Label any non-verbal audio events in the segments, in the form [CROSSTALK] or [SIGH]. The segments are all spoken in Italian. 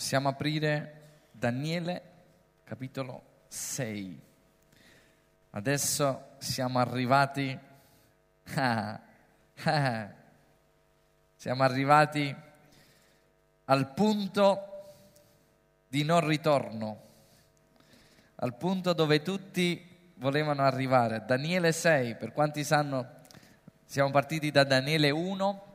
Possiamo aprire Daniele capitolo 6. Adesso siamo arrivati, [LAUGHS] siamo arrivati al punto di non ritorno, al punto dove tutti volevano arrivare. Daniele 6, per quanti sanno, siamo partiti da Daniele 1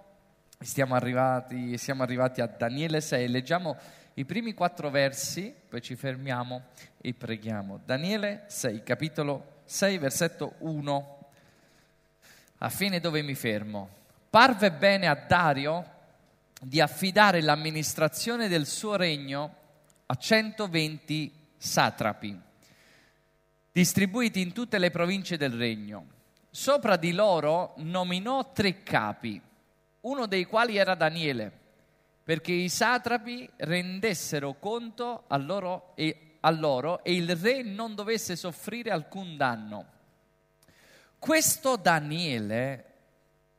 siamo arrivati, siamo arrivati a Daniele 6. Leggiamo i primi quattro versi, poi ci fermiamo e preghiamo. Daniele 6, capitolo 6, versetto 1, a fine dove mi fermo. Parve bene a Dario di affidare l'amministrazione del suo regno a 120 satrapi, distribuiti in tutte le province del regno. Sopra di loro nominò tre capi, uno dei quali era Daniele perché i satrapi rendessero conto a loro, e, a loro e il re non dovesse soffrire alcun danno. Questo Daniele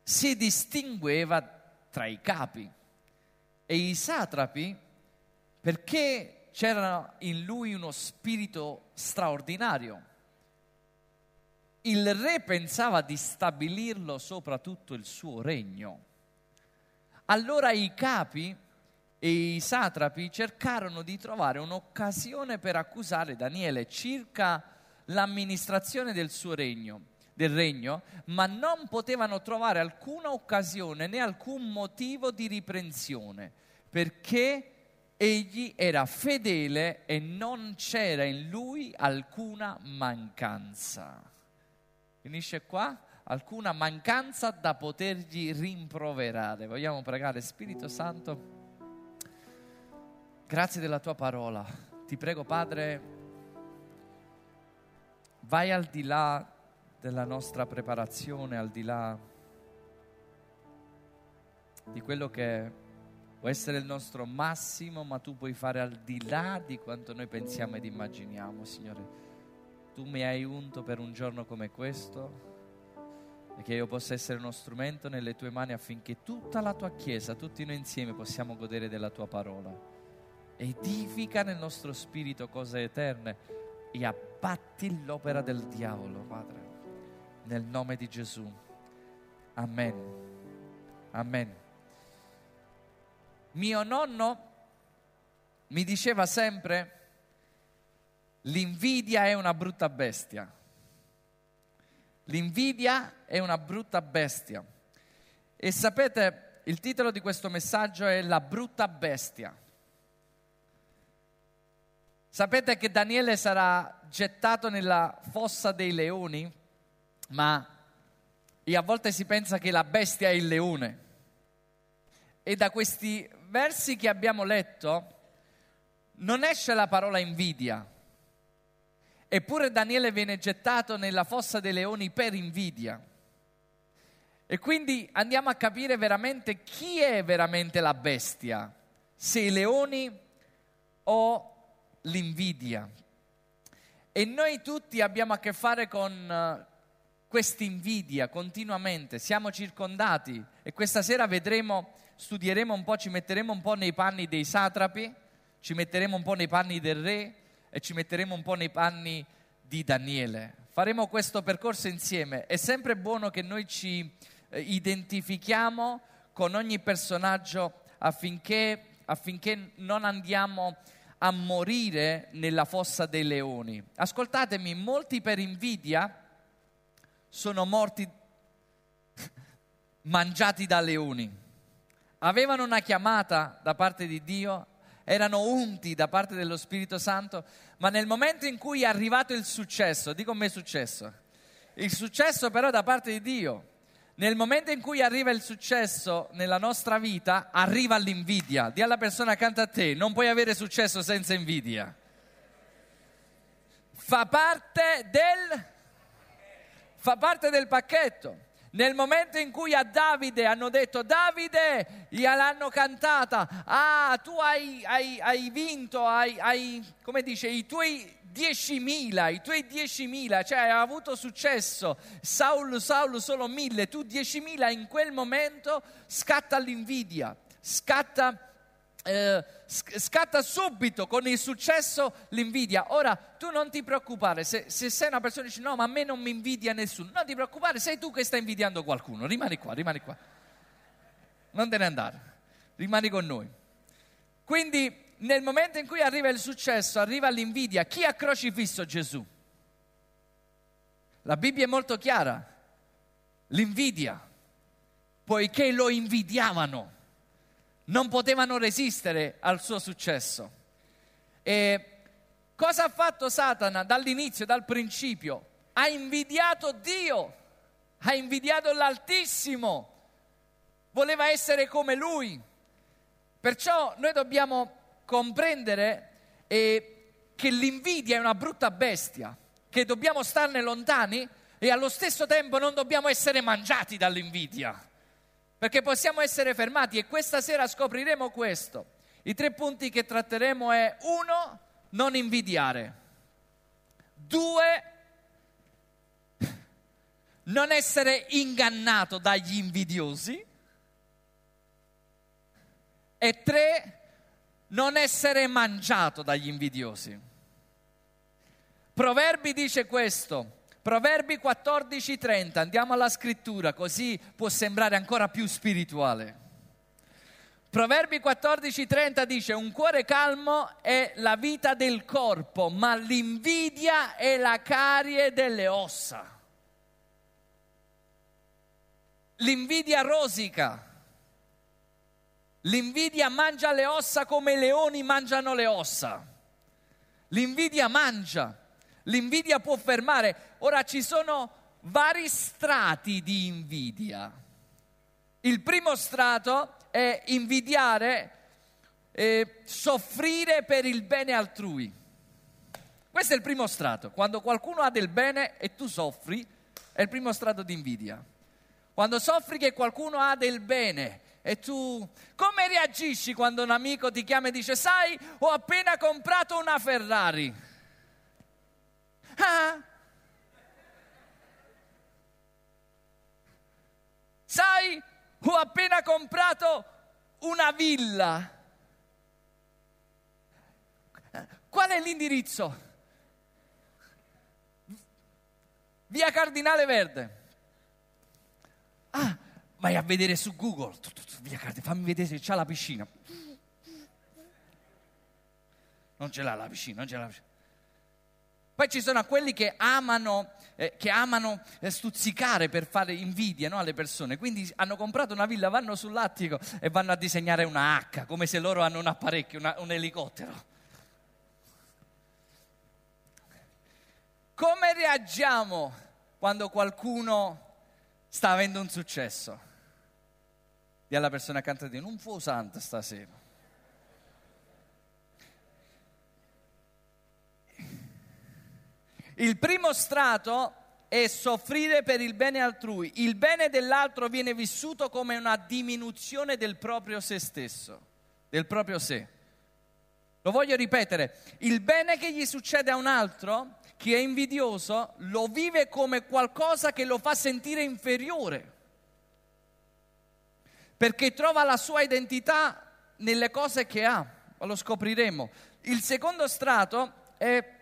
si distingueva tra i capi e i satrapi perché c'era in lui uno spirito straordinario. Il re pensava di stabilirlo sopra tutto il suo regno allora i capi e i satrapi cercarono di trovare un'occasione per accusare Daniele circa l'amministrazione del suo regno, del regno, ma non potevano trovare alcuna occasione né alcun motivo di riprensione, perché egli era fedele e non c'era in lui alcuna mancanza. Finisce qua? alcuna mancanza da potergli rimproverare. Vogliamo pregare, Spirito Santo, grazie della tua parola. Ti prego, Padre, vai al di là della nostra preparazione, al di là di quello che può essere il nostro massimo, ma tu puoi fare al di là di quanto noi pensiamo ed immaginiamo, Signore. Tu mi hai unto per un giorno come questo e che io possa essere uno strumento nelle tue mani affinché tutta la tua Chiesa, tutti noi insieme possiamo godere della tua parola. Edifica nel nostro spirito cose eterne e abbatti l'opera del diavolo, Padre, nel nome di Gesù. Amen. Amen. Mio nonno mi diceva sempre, l'invidia è una brutta bestia. L'invidia è una brutta bestia. E sapete, il titolo di questo messaggio è La brutta bestia. Sapete che Daniele sarà gettato nella fossa dei leoni, ma a volte si pensa che la bestia è il leone. E da questi versi che abbiamo letto non esce la parola invidia, Eppure Daniele viene gettato nella fossa dei leoni per invidia. E quindi andiamo a capire veramente chi è veramente la bestia, se i leoni o l'invidia. E noi tutti abbiamo a che fare con uh, questa invidia continuamente, siamo circondati e questa sera vedremo, studieremo un po', ci metteremo un po' nei panni dei satrapi, ci metteremo un po' nei panni del re, e ci metteremo un po' nei panni di Daniele. Faremo questo percorso insieme. È sempre buono che noi ci eh, identifichiamo con ogni personaggio affinché, affinché non andiamo a morire nella fossa dei leoni. Ascoltatemi, molti per invidia sono morti [LAUGHS] mangiati da leoni. Avevano una chiamata da parte di Dio, erano unti da parte dello Spirito Santo, ma nel momento in cui è arrivato il successo, dico me successo, il successo però da parte di Dio, nel momento in cui arriva il successo nella nostra vita, arriva l'invidia. Di alla persona accanto a te, non puoi avere successo senza invidia. Fa parte del, fa parte del pacchetto. Nel momento in cui a Davide hanno detto, Davide, gliel'hanno cantata, ah, tu hai, hai, hai vinto, hai, hai, come dice, i tuoi 10.000, i tuoi 10.000, cioè hai avuto successo, Saul, Saul solo 1.000, tu 10.000, in quel momento scatta l'invidia, scatta eh, scatta subito con il successo l'invidia. Ora, tu non ti preoccupare, se, se, sei una persona che dice no, ma a me non mi invidia nessuno, non ti preoccupare, sei tu che stai invidiando qualcuno, rimani qua, rimani qua. Non te ne andare, rimani con noi. Quindi, nel momento in cui arriva il successo, arriva l'invidia, chi ha crocifisso Gesù? La Bibbia è molto chiara, l'invidia, poiché lo invidiavano non potevano resistere al suo successo. E cosa ha fatto Satana dall'inizio, dal principio? Ha invidiato Dio, ha invidiato l'Altissimo, voleva essere come Lui. Perciò noi dobbiamo comprendere eh, che l'invidia è una brutta bestia, che dobbiamo starne lontani e allo stesso tempo non dobbiamo essere mangiati dall'invidia perché possiamo essere fermati e questa sera scopriremo questo. I tre punti che tratteremo è uno, non invidiare. Due, non essere ingannato dagli invidiosi. E tre, non essere mangiato dagli invidiosi. Proverbi dice questo, Proverbi 14:30, andiamo alla scrittura, così può sembrare ancora più spirituale. Proverbi 14:30 dice, un cuore calmo è la vita del corpo, ma l'invidia è la carie delle ossa. L'invidia rosica. L'invidia mangia le ossa come i leoni mangiano le ossa. L'invidia mangia. L'invidia può fermare. Ora ci sono vari strati di invidia. Il primo strato è invidiare, eh, soffrire per il bene altrui. Questo è il primo strato. Quando qualcuno ha del bene e tu soffri, è il primo strato di invidia. Quando soffri che qualcuno ha del bene e tu come reagisci quando un amico ti chiama e dice sai ho appena comprato una Ferrari? Ah. Sai, ho appena comprato una villa. Qual è l'indirizzo? Via Cardinale Verde. Vai a vedere su Google. Via Cardinale, fammi vedere se c'è la piscina. Non ce l'ha la piscina, non ce l'ha la piscina. Poi ci sono quelli che amano, eh, che amano eh, stuzzicare per fare invidia no, alle persone. Quindi hanno comprato una villa, vanno sull'attico e vanno a disegnare una H, come se loro hanno un apparecchio, una, un elicottero. Come reagiamo quando qualcuno sta avendo un successo? Di alla persona accanto a te, non fu usante stasera. Il primo strato è soffrire per il bene altrui. Il bene dell'altro viene vissuto come una diminuzione del proprio se stesso, del proprio sé. Lo voglio ripetere, il bene che gli succede a un altro, chi è invidioso, lo vive come qualcosa che lo fa sentire inferiore, perché trova la sua identità nelle cose che ha, lo scopriremo. Il secondo strato è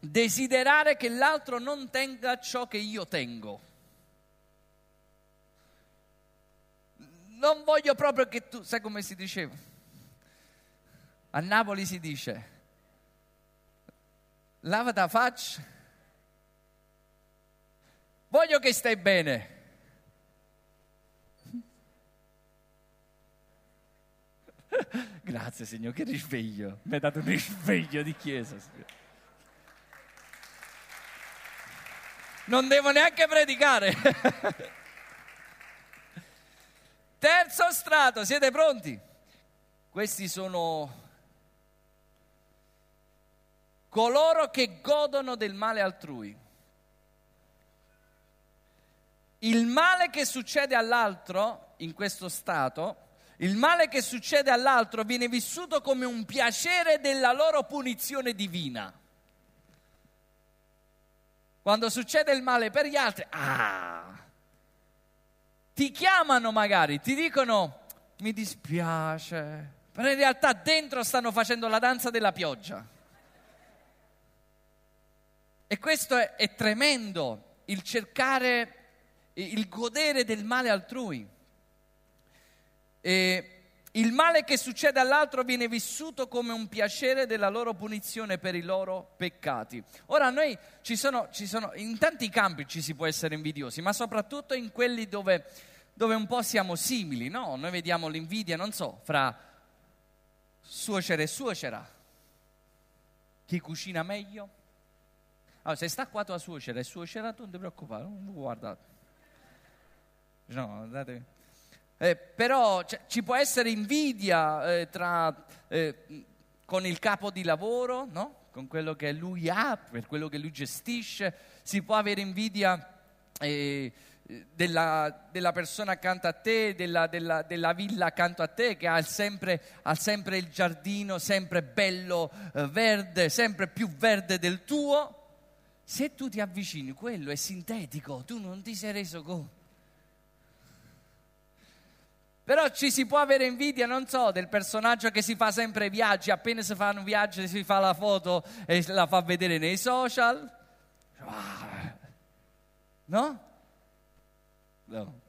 desiderare che l'altro non tenga ciò che io tengo. Non voglio proprio che tu, sai come si diceva? A Napoli si dice, lava da faccia, voglio che stai bene. [LAUGHS] Grazie Signore, che risveglio, mi hai dato un risveglio di chiesa. Signore. non devo neanche predicare. [LAUGHS] Terzo strato, siete pronti? Questi sono coloro che godono del male altrui. Il male che succede all'altro in questo stato, il male che succede all'altro viene vissuto come un piacere della loro punizione divina. Quando succede il male per gli altri, ah, ti chiamano magari, ti dicono mi dispiace, però in realtà dentro stanno facendo la danza della pioggia. E questo è, è tremendo, il cercare, il godere del male altrui. E il male che succede all'altro viene vissuto come un piacere della loro punizione per i loro peccati. Ora, noi ci sono, ci sono in tanti campi ci si può essere invidiosi, ma soprattutto in quelli dove, dove un po' siamo simili, no? Noi vediamo l'invidia, non so, fra suocera e suocera. Chi cucina meglio? Allora, se sta qua tua suocera e suocera, tu non ti preoccupare, non guardate. No, andate. Eh, però cioè, ci può essere invidia eh, tra, eh, con il capo di lavoro, no? con quello che lui ha, per quello che lui gestisce, si può avere invidia eh, della, della, persona accanto a te, della, della, della, villa accanto a te, che ha sempre, ha sempre il giardino sempre bello eh, verde, sempre più verde del tuo. Se tu ti avvicini, quello è sintetico, tu non ti sei reso conto. Però ci si può avere invidia, non so, del personaggio che si fa sempre viaggi, appena si fa un viaggio si fa la foto e la fa vedere nei social. No? No.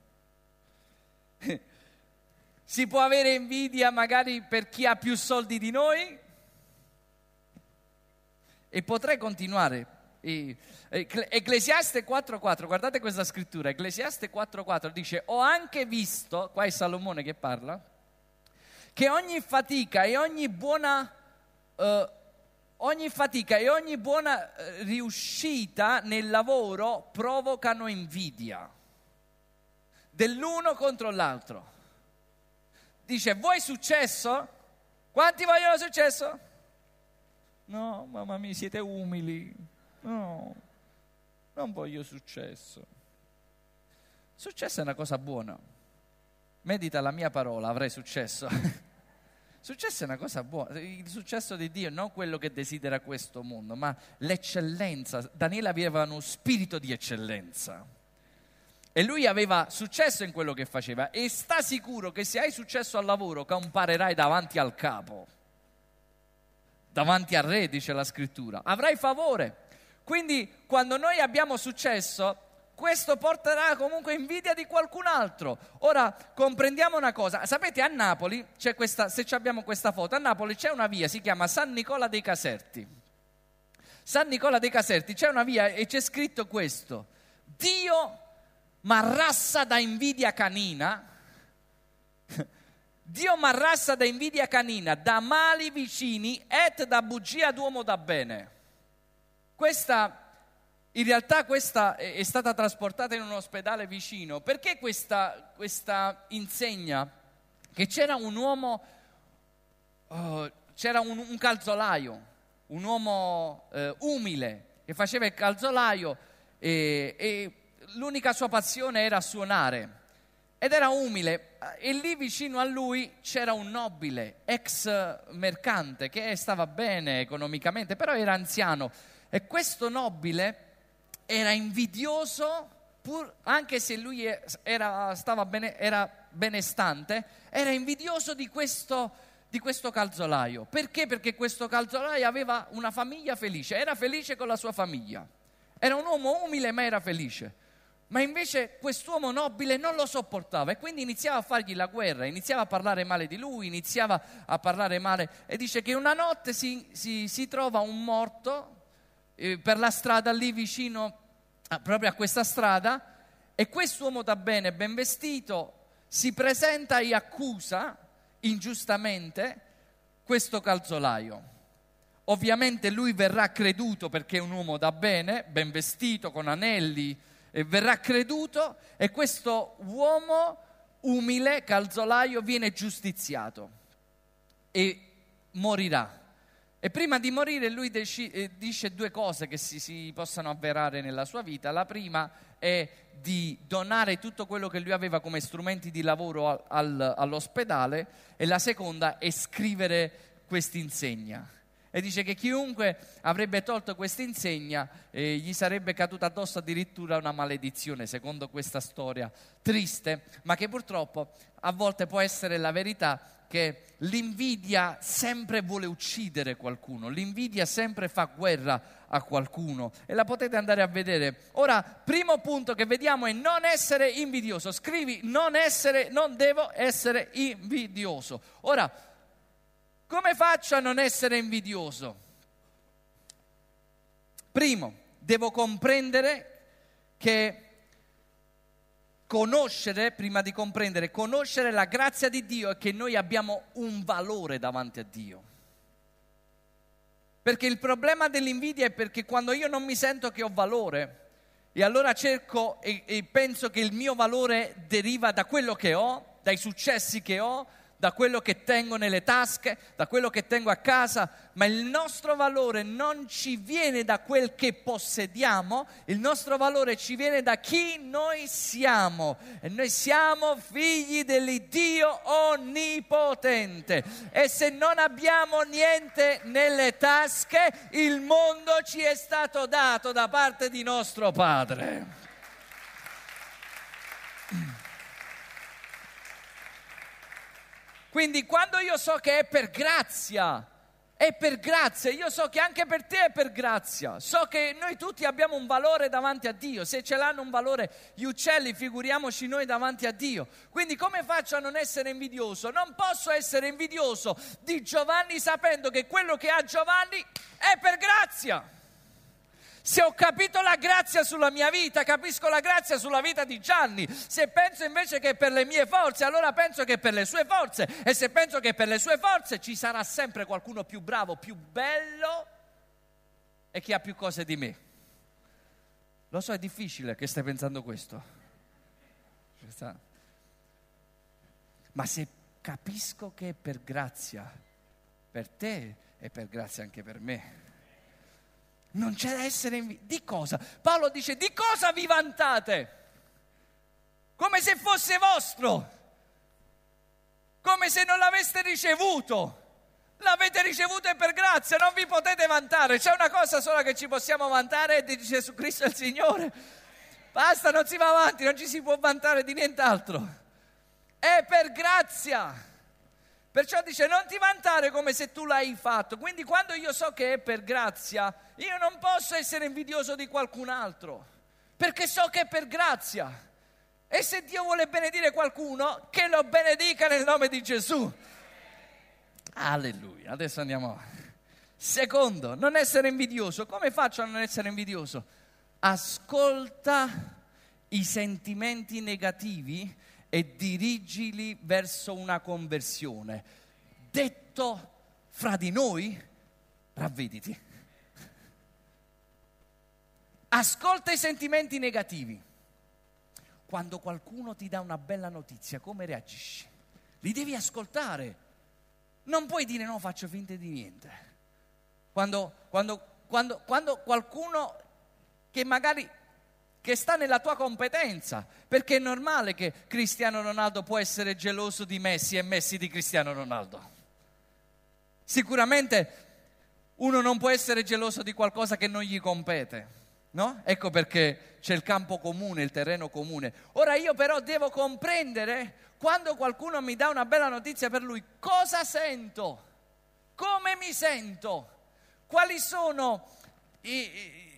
[LAUGHS] Si può avere invidia magari per chi ha più soldi di noi? E potrei continuare Ecclesiaste 4.4, guardate questa scrittura, Ecclesiaste 4.4 dice, ho anche visto, qua è Salomone che parla, che ogni fatica e ogni buona, uh, ogni fatica e ogni buona uh, riuscita nel lavoro provocano invidia dell'uno contro l'altro. Dice, vuoi successo? Quanti vogliono successo? No, mamma mia, siete umili. No, non voglio successo. Successo è una cosa buona. Medita la mia parola, avrai successo. [LAUGHS] successo è una cosa buona. Il successo di Dio non quello che desidera questo mondo, ma l'eccellenza. Daniele aveva uno spirito di eccellenza. E lui aveva successo in quello che faceva e sta sicuro che se hai successo al lavoro comparerai davanti al capo, davanti al re, dice la scrittura. Avrai favore. Quindi quando noi abbiamo successo, questo porterà comunque invidia di qualcun altro. Ora comprendiamo una cosa, sapete a Napoli c'è questa, se abbiamo questa foto, a Napoli c'è una via, si chiama San Nicola dei Caserti. San Nicola dei Caserti c'è una via e c'è scritto questo, Dio m'arrassa da invidia canina, [LAUGHS] Dio m'arrassa da invidia canina, da mali vicini et da bugia d'uomo da bene. Questa, in realtà questa è stata trasportata in un ospedale vicino. Perché questa, questa insegna che c'era un uomo, uh, c'era un, un, calzolaio, un uomo uh, umile che faceva il calzolaio e, e l'unica sua passione era suonare. Ed era umile. E lì vicino a lui c'era un nobile, ex mercante che stava bene economicamente, però era anziano e questo nobile era invidioso, pur, anche se lui era, bene, era benestante, era invidioso di questo, di questo calzolaio. Perché? Perché questo calzolaio aveva una famiglia felice, era felice con la sua famiglia. Era un uomo umile ma era felice. Ma invece quest'uomo nobile non lo sopportava e quindi iniziava a fargli la guerra, iniziava a parlare male di lui, iniziava a parlare male e dice che una notte si, si, si trova un morto eh, per la strada lì vicino a, proprio a questa strada e quest'uomo da bene, ben vestito, si presenta e accusa ingiustamente questo calzolaio. Ovviamente lui verrà creduto perché è un uomo da bene, ben vestito, con anelli, e verrà creduto e questo uomo umile, calzolaio, viene giustiziato e morirà. E prima di morire lui eh, dice due cose che si, si, possano avverare nella sua vita. La prima è di donare tutto quello che lui aveva come strumenti di lavoro al, al, all'ospedale e la seconda è scrivere quest'insegna. E dice che chiunque avrebbe tolto questa insegna eh, gli sarebbe caduta addosso addirittura una maledizione, secondo questa storia triste, ma che purtroppo a volte può essere la verità che l'invidia sempre vuole uccidere qualcuno, l'invidia sempre fa guerra a qualcuno e la potete andare a vedere. Ora, primo punto che vediamo è non essere invidioso. Scrivi non essere, non devo essere invidioso. Ora, come faccio a non essere invidioso? Primo, devo comprendere che conoscere, prima di comprendere, conoscere la grazia di Dio è che noi abbiamo un valore davanti a Dio. Perché il problema dell'invidia è perché quando io non mi sento che ho valore e allora cerco e, e penso che il mio valore deriva da quello che ho, dai successi che ho, da quello che tengo nelle tasche, da quello che tengo a casa, ma il nostro valore non ci viene da quel che possediamo, il nostro valore ci viene da chi noi siamo. E noi siamo figli dell'Iddio onnipotente. E se non abbiamo niente nelle tasche, il mondo ci è stato dato da parte di nostro Padre. Quindi quando io so che è per grazia, è per grazia, io so che anche per te è per grazia, so che noi tutti abbiamo un valore davanti a Dio, se ce l'hanno un valore gli uccelli, figuriamoci noi davanti a Dio. Quindi come faccio a non essere invidioso? Non posso essere invidioso di Giovanni sapendo che quello che ha Giovanni è per grazia. Se ho capito la grazia sulla mia vita, capisco la grazia sulla vita di Gianni. Se penso invece che è per le mie forze, allora penso che è per le sue forze. E se penso che per le sue forze, ci sarà sempre qualcuno più bravo, più bello e che ha più cose di me. Lo so, è difficile che stai pensando questo. Ma se capisco che è per grazia per te, è per grazia anche per me. Non c'è da essere invidiosi. Di cosa? Paolo dice, di cosa vi vantate? Come se fosse vostro. Come se non l'aveste ricevuto. L'avete ricevuto e per grazia, non vi potete vantare. C'è una cosa sola che ci possiamo vantare è di Gesù Cristo il Signore. Basta, non si va avanti, non ci si può vantare di nient'altro. È per grazia. Perciò dice non ti vantare come se tu l'hai fatto. Quindi quando io so che è per grazia, io non posso essere invidioso di qualcun altro, perché so che è per grazia. E se Dio vuole benedire qualcuno, che lo benedica nel nome di Gesù. Alleluia. Adesso andiamo. Secondo, non essere invidioso. Come faccio a non essere invidioso? Ascolta i sentimenti negativi e dirigili verso una conversione. Detto fra di noi, ravvediti. Ascolta i sentimenti negativi. Quando qualcuno ti dà una bella notizia, come reagisci? Li devi ascoltare. Non puoi dire no, faccio finta di niente. Quando, quando, quando, quando qualcuno che magari che sta nella tua competenza, perché è normale che Cristiano Ronaldo può essere geloso di Messi e Messi di Cristiano Ronaldo. Sicuramente uno non può essere geloso di qualcosa che non gli compete, no? Ecco perché c'è il campo comune, il terreno comune. Ora io però devo comprendere quando qualcuno mi dà una bella notizia per lui, cosa sento? Come mi sento? Quali sono i,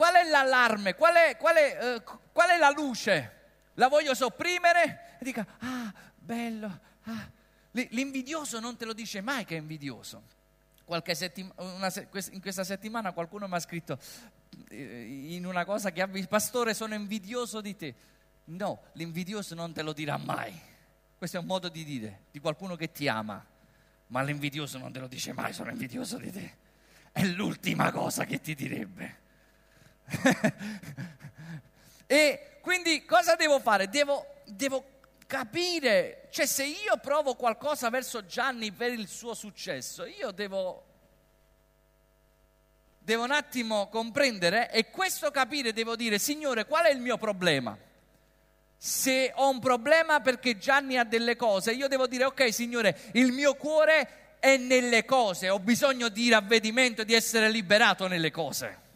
Qual è l'allarme? Qual è, qual è, uh, qual è la luce? La voglio sopprimere? E dica, ah, bello. Ah. L'invidioso non te lo dice mai che è invidioso. Settima, una, in questa settimana qualcuno mi ha scritto eh, in una cosa che visto, pastore sono invidioso di te. No, l'invidioso non te lo dirà mai. Questo è un modo di dire di qualcuno che ti ama, ma l'invidioso non te lo dice mai, sono invidioso di te. È l'ultima cosa che ti direbbe. [LAUGHS] e quindi cosa devo fare? Devo, devo capire, cioè se io provo qualcosa verso Gianni per il suo successo, io devo, devo un attimo comprendere e questo capire devo dire, Signore, qual è il mio problema? Se ho un problema perché Gianni ha delle cose, io devo dire, ok Signore, il mio cuore è nelle cose, ho bisogno di ravvedimento, di essere liberato nelle cose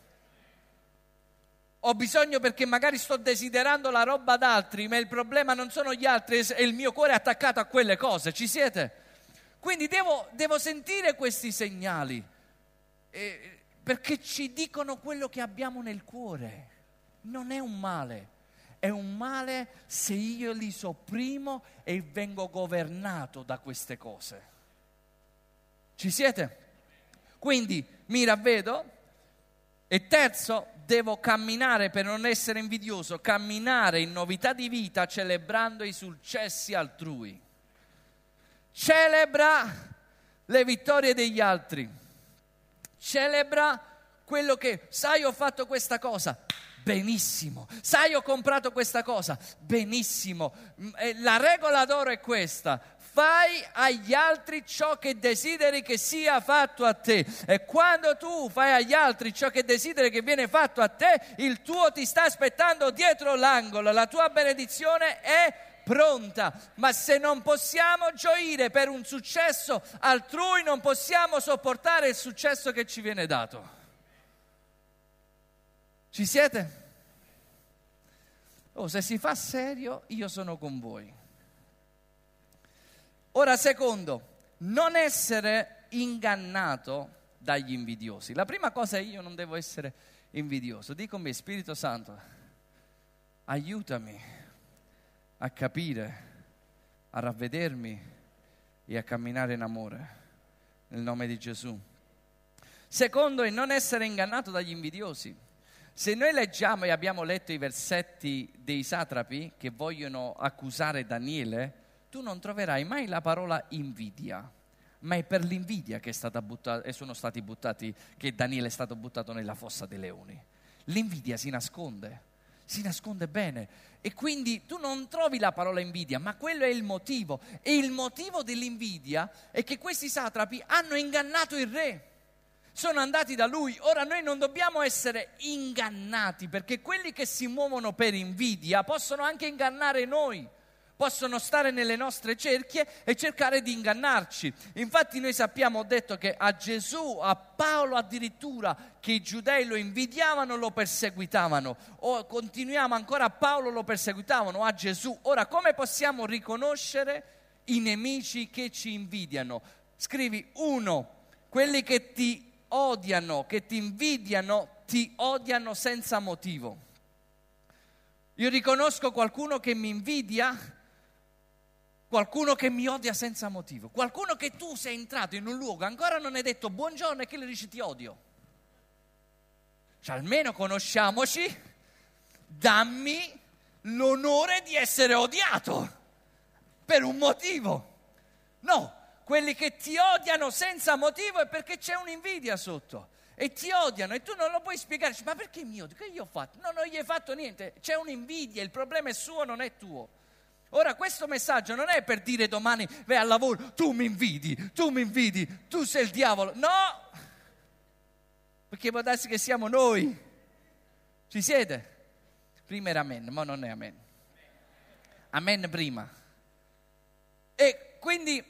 ho bisogno perché magari sto desiderando la roba d'altri, ma il problema non sono gli altri, è il mio cuore attaccato a quelle cose. Ci siete? Quindi devo, devo sentire questi segnali, eh, perché ci dicono quello che abbiamo nel cuore. Non è un male, è un male se io li sopprimo e vengo governato da queste cose. Ci siete? Quindi mi ravvedo e terzo, devo camminare per non essere invidioso, camminare in novità di vita celebrando i successi altrui. Celebra le vittorie degli altri, celebra quello che, sai ho fatto questa cosa, benissimo, sai ho comprato questa cosa, benissimo, mm, la regola d'oro è questa, fai agli altri ciò che desideri che sia fatto a te. E quando tu fai agli altri ciò che desideri che viene fatto a te, il tuo ti sta aspettando dietro l'angolo, la tua benedizione è pronta, ma se non possiamo gioire per un successo altrui, non possiamo sopportare il successo che ci viene dato. Ci siete? Oh, se si fa serio, io sono con voi. Ora, secondo, non essere ingannato dagli invidiosi. La prima cosa è io non devo essere invidioso. Dico me, Spirito Santo, aiutami a capire, a ravvedermi e a camminare in amore. Nel nome di Gesù. Secondo, il non essere ingannato dagli invidiosi. Se noi leggiamo e abbiamo letto i versetti dei satrapi che vogliono accusare Daniele, tu non troverai mai la parola invidia, ma è per l'invidia che buttata, sono stati buttati, che Daniele è stato buttato nella fossa dei leoni. L'invidia si nasconde si nasconde bene. E quindi tu non trovi la parola invidia, ma quello è il motivo. E il motivo dell'invidia è che questi satrapi hanno ingannato il re. Sono andati da lui. Ora noi non dobbiamo essere ingannati, perché quelli che si muovono per invidia possono anche ingannare noi possono stare nelle nostre cerchie e cercare di ingannarci. Infatti noi sappiamo, ho detto che a Gesù, a Paolo addirittura, che i giudei lo invidiavano, lo perseguitavano. O continuiamo ancora a Paolo, lo perseguitavano, a Gesù. Ora, come possiamo riconoscere i nemici che ci invidiano? Scrivi uno, quelli che ti odiano, che ti invidiano, ti odiano senza motivo. Io riconosco qualcuno che mi invidia qualcuno che mi odia senza motivo, qualcuno che tu sei entrato in un luogo, ancora non hai detto buongiorno e che le dici ti odio. Cioè almeno conosciamoci, dammi l'onore di essere odiato per un motivo. No, quelli che ti odiano senza motivo è perché c'è un'invidia sotto e ti odiano e tu non lo puoi spiegare. Ma perché mi odio? Che io ho fatto? No, non gli hai fatto niente, c'è un'invidia, il problema è suo, non è tuo. Ora questo messaggio non è per dire domani vai al lavoro, tu mi invidi, tu mi invidi, tu sei il diavolo. No! Perché può darsi che siamo noi. Ci siete? Prima era amen, ma non è amen. Amen prima. E quindi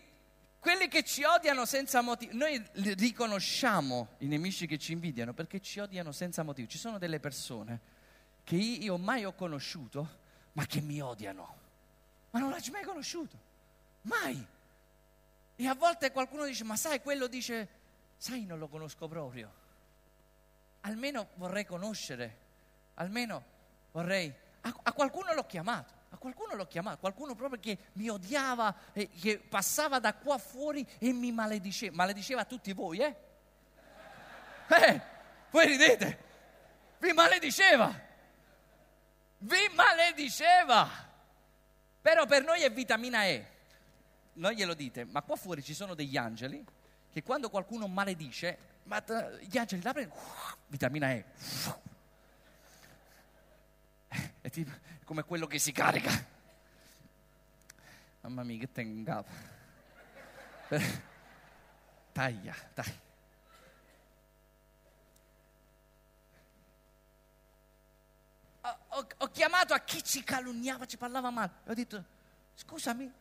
quelli che ci odiano senza motivo, noi riconosciamo i nemici che ci invidiano perché ci odiano senza motivo. Ci sono delle persone che io mai ho conosciuto, ma che mi odiano ma non l'hai mai conosciuto, mai. E a volte qualcuno dice, ma sai, quello dice, sai, non lo conosco proprio. Almeno vorrei conoscere, almeno vorrei... A, a qualcuno l'ho chiamato, a qualcuno l'ho chiamato, qualcuno proprio che mi odiava, e che passava da qua fuori e mi malediceva, malediceva tutti voi, eh? Eh, voi ridete, vi malediceva, vi malediceva. Però per noi è vitamina E. Non glielo dite, ma qua fuori ci sono degli angeli che quando qualcuno maledice, ma gli angeli la prendono, vitamina E. È tipo come quello che si carica. Mamma mia, che tengo in capo. Taglia, dai. ho, ho, chiamato a chi ci calunniava, ci parlava male. E ho detto, scusami,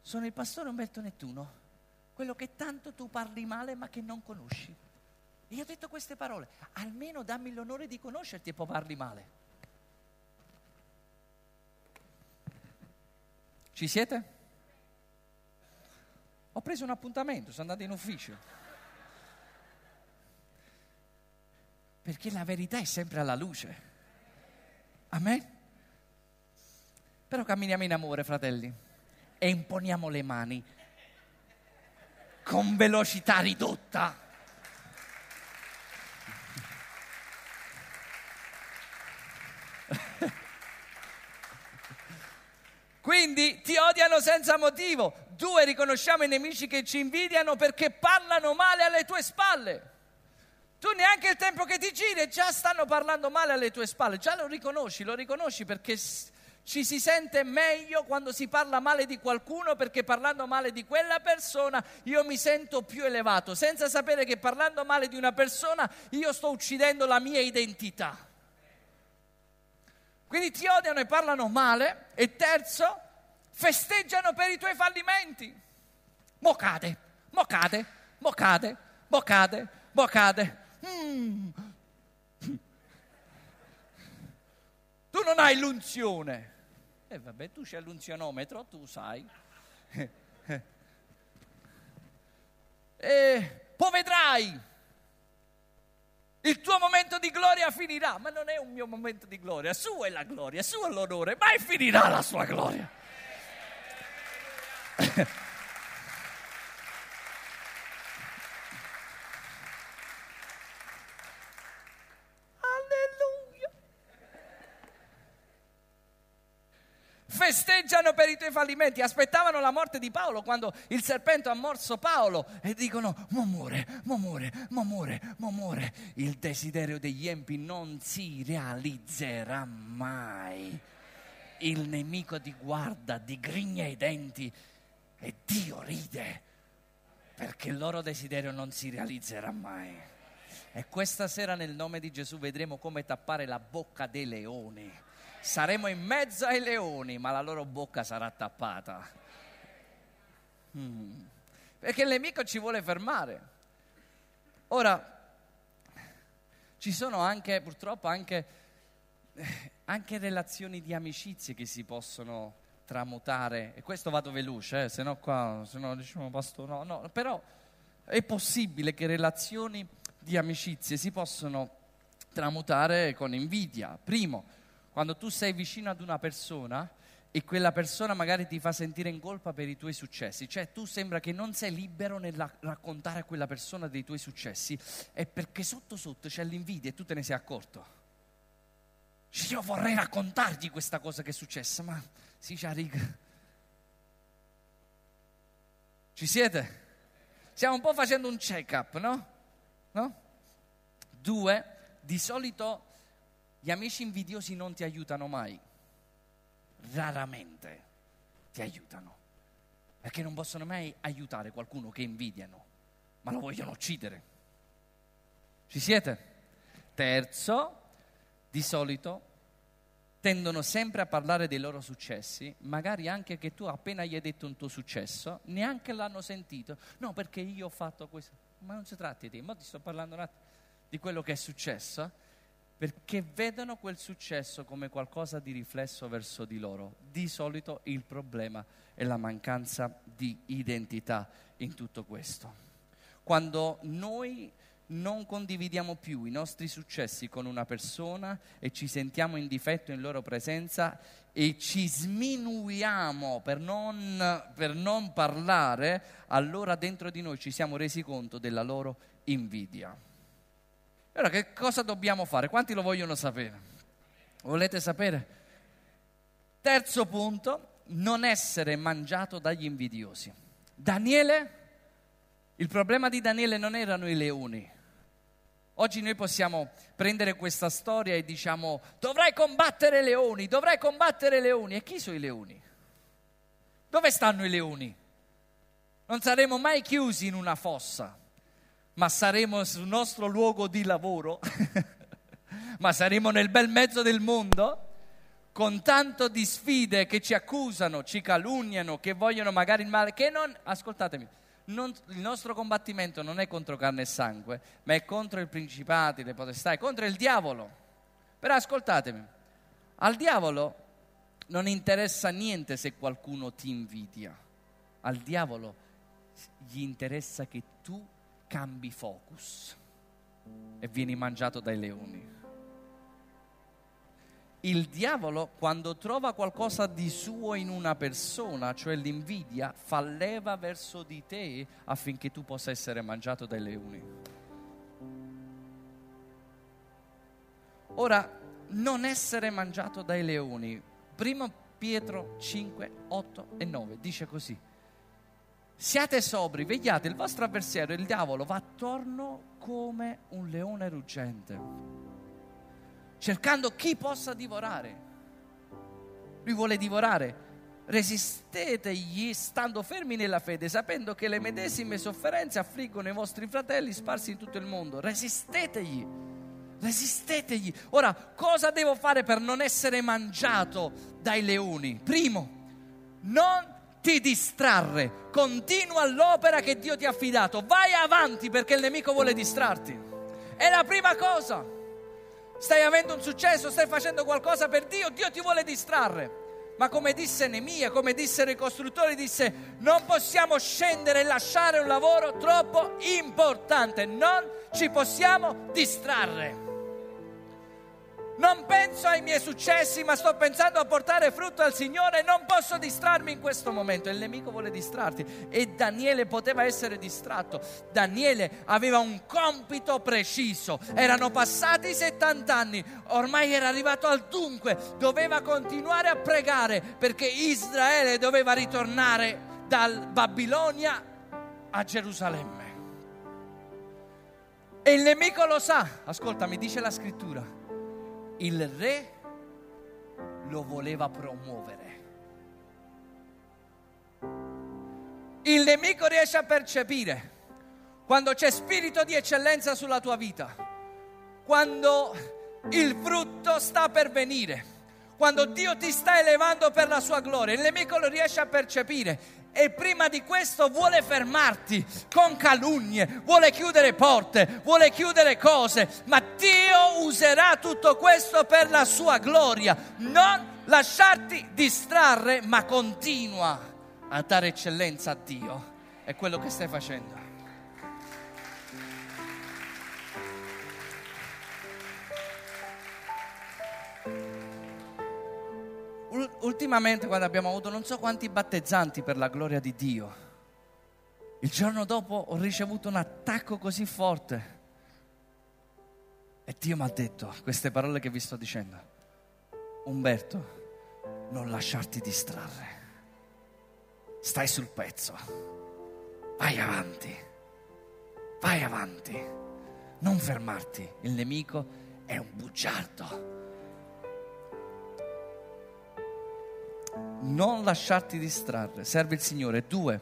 sono il pastore Umberto Nettuno, quello che tanto tu parli male ma che non conosci. E io ho detto queste parole, almeno dammi l'onore di conoscerti e poi parli male. Ci siete? Ho preso un appuntamento, sono andato in ufficio. Perché la verità è sempre alla luce. Amen? Però camminiamo in amore, fratelli, e imponiamo le mani con velocità ridotta. [LAUGHS] Quindi ti odiano senza motivo. Due, riconosciamo i nemici che ci invidiano perché parlano male alle tue spalle. Tu neanche il tempo che ti giri già stanno parlando male alle tue spalle, già lo riconosci, lo riconosci perché ci si sente meglio quando si parla male di qualcuno perché parlando male di quella persona io mi sento più elevato, senza sapere che parlando male di una persona io sto uccidendo la mia identità. Quindi ti odiano e parlano male e terzo, festeggiano per i tuoi fallimenti. Mocate, mocate, mocate, mocate, mocate. Mm. Tu non hai l'unzione. E eh vabbè, tu c'hai l'unzionometro, tu sai. [LAUGHS] e poi vedrai. Il tuo momento di gloria finirà, ma non è un mio momento di gloria, sua è la gloria, suo è l'onore, mai finirà la sua gloria. [LAUGHS] festeggiano per i tuoi fallimenti, aspettavano la morte di Paolo quando il serpente ha morso Paolo e dicono momore, momore, momore, momore, il desiderio degli empi non si realizzerà mai. Il nemico ti guarda, digrigna i denti e Dio ride perché il loro desiderio non si realizzerà mai. E questa sera nel nome di Gesù vedremo come tappare la bocca dei leoni saremo in mezzo ai leoni, ma la loro bocca sarà tappata. Hmm. Perché il nemico ci vuole fermare. Ora, ci sono anche, purtroppo, anche, anche relazioni di amicizie che si possono tramutare. E questo vado veloce, eh, se no qua, se no diciamo pastore, no, no, però è possibile che relazioni di amicizie si possono tramutare con invidia. Primo, quando tu sei vicino ad una persona e quella persona magari ti fa sentire in colpa per i tuoi successi, cioè tu sembra che non sei libero nel raccontare a quella persona dei tuoi successi, è perché sotto sotto c'è l'invidia e tu te ne sei accorto. Io vorrei raccontargli questa cosa che è successa, ma sì, Sharik. Ci siete? Stiamo un po' facendo un check-up, no? No? Due, di solito gli amici invidiosi non ti aiutano mai, raramente ti aiutano, perché non possono mai aiutare qualcuno che invidiano, ma lo vogliono uccidere. Ci siete? Terzo, di solito tendono sempre a parlare dei loro successi, magari anche che tu appena gli hai detto un tuo successo, neanche l'hanno sentito. No, perché io ho fatto questo. Ma non si tratta di te, ma ti sto parlando un attimo di quello che è successo perché vedono quel successo come qualcosa di riflesso verso di loro. Di solito il problema è la mancanza di identità in tutto questo. Quando noi non condividiamo più i nostri successi con una persona e ci sentiamo in difetto in loro presenza e ci sminuiamo per non, per non parlare, allora dentro di noi ci siamo resi conto della loro invidia. Allora che cosa dobbiamo fare? Quanti lo vogliono sapere? Volete sapere? Terzo punto, non essere mangiato dagli invidiosi. Daniele, il problema di Daniele non erano i leoni. Oggi noi possiamo prendere questa storia e diciamo dovrai combattere leoni, dovrai combattere leoni. E chi sono i leoni? Dove stanno i leoni? Non saremo mai chiusi in una fossa ma saremo sul nostro luogo di lavoro, [LAUGHS] ma saremo nel bel mezzo del mondo? Con tanto di sfide che ci accusano, ci calunniano, che vogliono magari il male, che non, ascoltatemi, non, il nostro combattimento non è contro carne e sangue, ma è contro i principati, le potestà, è contro il diavolo. Però ascoltatemi, al diavolo non interessa niente se qualcuno ti invidia, al diavolo gli interessa che tu cambi focus e vieni mangiato dai leoni. Il diavolo, quando trova qualcosa di suo in una persona, cioè l'invidia, fa leva verso di te affinché tu possa essere mangiato dai leoni. Ora, non essere mangiato dai leoni. Primo Pietro 5, 8 e 9 dice così. Siate sobri, vegliate, il vostro avversario, il diavolo, va attorno come un leone ruggente, cercando chi possa divorare. Lui vuole divorare. Resistetegli stando fermi nella fede, sapendo che le medesime sofferenze affliggono i vostri fratelli sparsi in tutto il mondo. Resistetegli resistetegli. Ora, cosa devo fare per non essere mangiato dai leoni? Primo, non ti distrarre, continua l'opera che Dio ti ha affidato, vai avanti perché il nemico vuole distrarti. È la prima cosa. Stai avendo un successo, stai facendo qualcosa per Dio, Dio ti vuole distrarre. Ma come disse Nemia, come dissero i costruttori, disse non possiamo scendere e lasciare un lavoro troppo importante, non ci possiamo distrarre. Non penso ai miei successi, ma sto pensando a portare frutto al Signore non posso distrarmi in questo momento. Il nemico vuole distrarti e Daniele poteva essere distratto. Daniele aveva un compito preciso. Erano passati 70 anni, ormai era arrivato al dunque, doveva continuare a pregare perché Israele doveva ritornare dal Babilonia a Gerusalemme. E il nemico lo sa, ascoltami, dice la scrittura il re lo voleva promuovere. Il nemico riesce a percepire quando c'è spirito di eccellenza sulla tua vita, quando il frutto sta per venire, quando Dio ti sta elevando per la sua gloria. Il nemico lo riesce a percepire e prima di questo vuole fermarti con calunnie, vuole chiudere porte, vuole chiudere cose, ma Dio userà tutto questo per la sua gloria. Non lasciarti distrarre, ma continua a dare eccellenza a Dio. È quello che stai facendo. Ultimamente quando abbiamo avuto non so quanti battezzanti per la gloria di Dio, il giorno dopo ho ricevuto un attacco così forte e Dio mi ha detto queste parole che vi sto dicendo. Umberto, non lasciarti distrarre. Stai sul pezzo. Vai avanti. Vai avanti. Non fermarti. Il nemico è un bugiardo non lasciarti distrarre, serve il Signore. Due,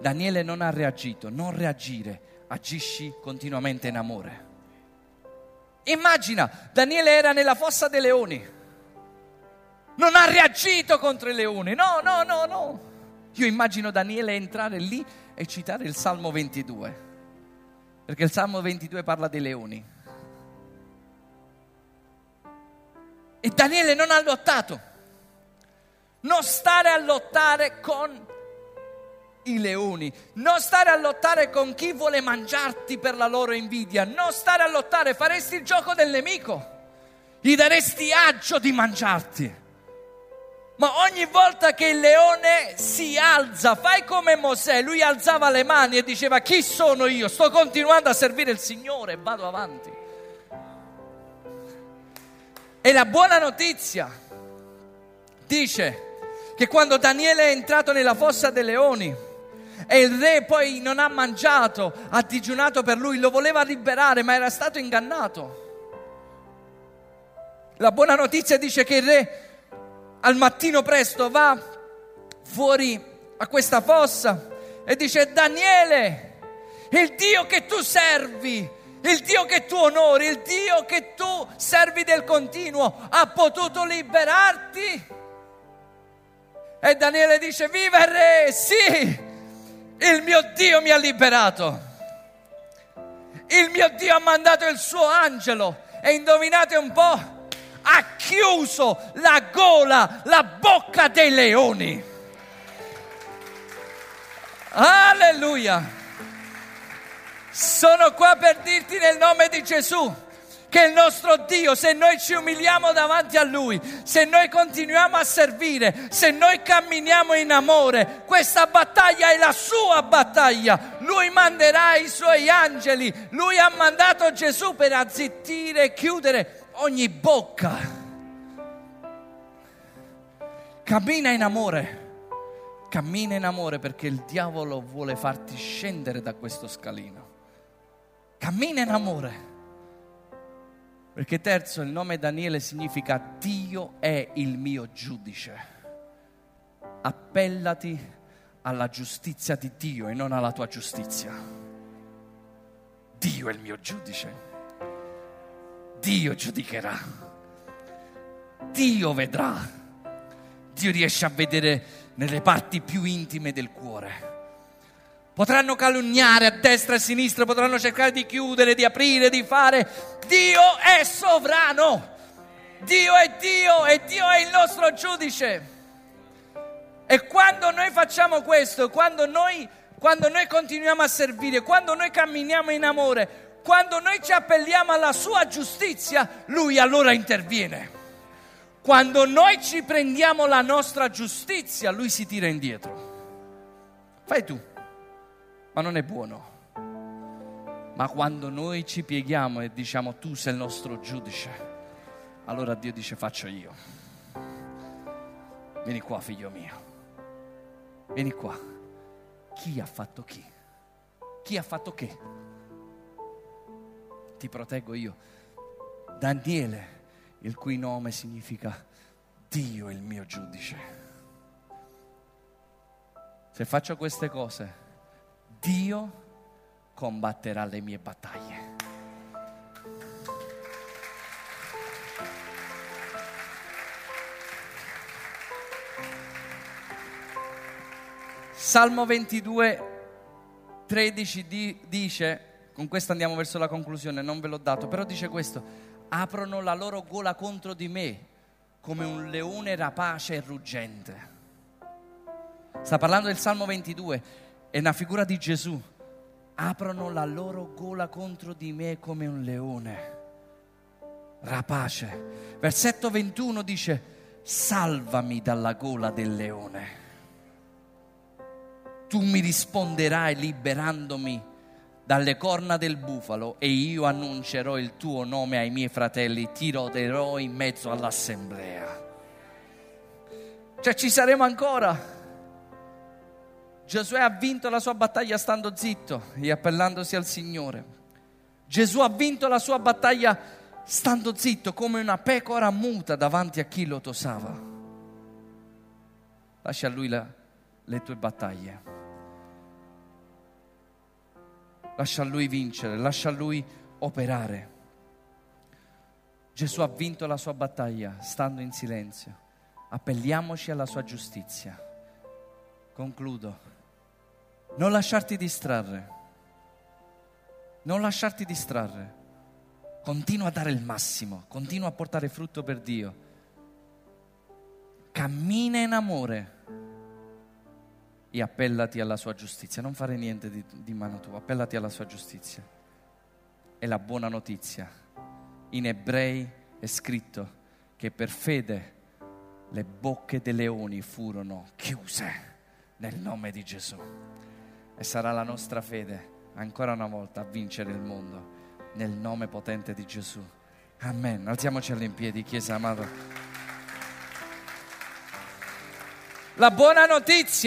Daniele non ha reagito, non reagire, agisci continuamente in amore. Immagina, Daniele era nella fossa dei leoni, non ha reagito contro i leoni, no, no, no, no. Io immagino Daniele entrare lì e citare il Salmo 22, perché il Salmo 22 parla dei leoni. E Daniele non ha lottato non stare a lottare con i leoni, non stare a lottare con chi vuole mangiarti per la loro invidia, non stare a lottare, faresti il gioco del nemico, gli daresti agio di mangiarti. Ma ogni volta che il leone si alza, fai come Mosè, lui alzava le mani e diceva chi sono io? Sto continuando a servire il Signore e vado avanti. E la buona notizia dice che quando Daniele è entrato nella fossa dei leoni e il re poi non ha mangiato, ha digiunato per lui, lo voleva liberare ma era stato ingannato. La buona notizia dice che il re al mattino presto va fuori a questa fossa e dice Daniele, il Dio che tu servi, il Dio che tu onori, il Dio che tu servi del continuo, ha potuto liberarti? E Daniele dice, viva il re, sì, il mio Dio mi ha liberato. Il mio Dio ha mandato il suo angelo e indovinate un po', ha chiuso la gola, la bocca dei leoni. Alleluia. Sono qua per dirti nel nome di Gesù che il nostro Dio, se noi ci umiliamo davanti a Lui, se noi continuiamo a servire, se noi camminiamo in amore, questa battaglia è la sua battaglia. Lui manderà i suoi angeli, Lui ha mandato Gesù per azzittire e chiudere ogni bocca. Cammina in amore. Cammina in amore perché il diavolo vuole farti scendere da questo scalino. Cammina in amore. Perché terzo, il nome Daniele significa Dio è il mio giudice. Appellati alla giustizia di Dio e non alla tua giustizia. Dio è il mio giudice. Dio giudicherà. Dio vedrà. Dio riesce a vedere nelle parti più intime del cuore. Potranno calunniare a destra e a sinistra, potranno cercare di chiudere, di aprire, di fare. Dio è sovrano. Dio è Dio e Dio è il nostro giudice. E quando noi facciamo questo, quando noi, quando noi continuiamo a servire, quando noi camminiamo in amore, quando noi ci appelliamo alla sua giustizia, lui allora interviene. Quando noi ci prendiamo la nostra giustizia, lui si tira indietro. Fai tu ma non è buono. Ma quando noi ci pieghiamo e diciamo tu sei il nostro giudice, allora Dio dice faccio io. Vieni qua figlio mio, vieni qua. Chi ha fatto chi? Chi ha fatto che? Ti proteggo io. Daniele, il cui nome significa Dio il mio giudice. Se faccio queste cose, Dio combatterà le mie battaglie. Salmo 22, 13 di, dice, con questo andiamo verso la conclusione, non ve l'ho dato, però dice questo, aprono la loro gola contro di me come un leone rapace e ruggente. Sta parlando del Salmo 22 è una figura di Gesù. Aprono la loro gola contro di me come un leone, rapace. Versetto 21 dice, salvami dalla gola del leone. Tu mi risponderai liberandomi dalle corna del bufalo e io annuncerò il tuo nome ai miei fratelli, ti roderò in mezzo all'assemblea. Cioè ci saremo ancora Giosuè ha vinto la sua battaglia stando zitto e appellandosi al Signore. Gesù ha vinto la sua battaglia stando zitto come una pecora muta davanti a chi lo tosava. Lascia a lui la, le tue battaglie. Lascia a lui vincere, lascia a lui operare. Gesù ha vinto la sua battaglia stando in silenzio. Appelliamoci alla sua giustizia. Concludo. Non lasciarti distrarre. Non lasciarti distrarre. Continua a dare il massimo, continua a portare frutto per Dio. Cammina in amore e appellati alla sua giustizia. Non fare niente di, di mano tua, appellati alla sua giustizia. È la buona notizia. In ebrei è scritto che per fede le bocche dei leoni furono chiuse nel nome di Gesù e sarà la nostra fede ancora una volta a vincere il mondo nel nome potente di Gesù. Amen. Alziamoci all'impiedi, Chiesa amata. La buona notizia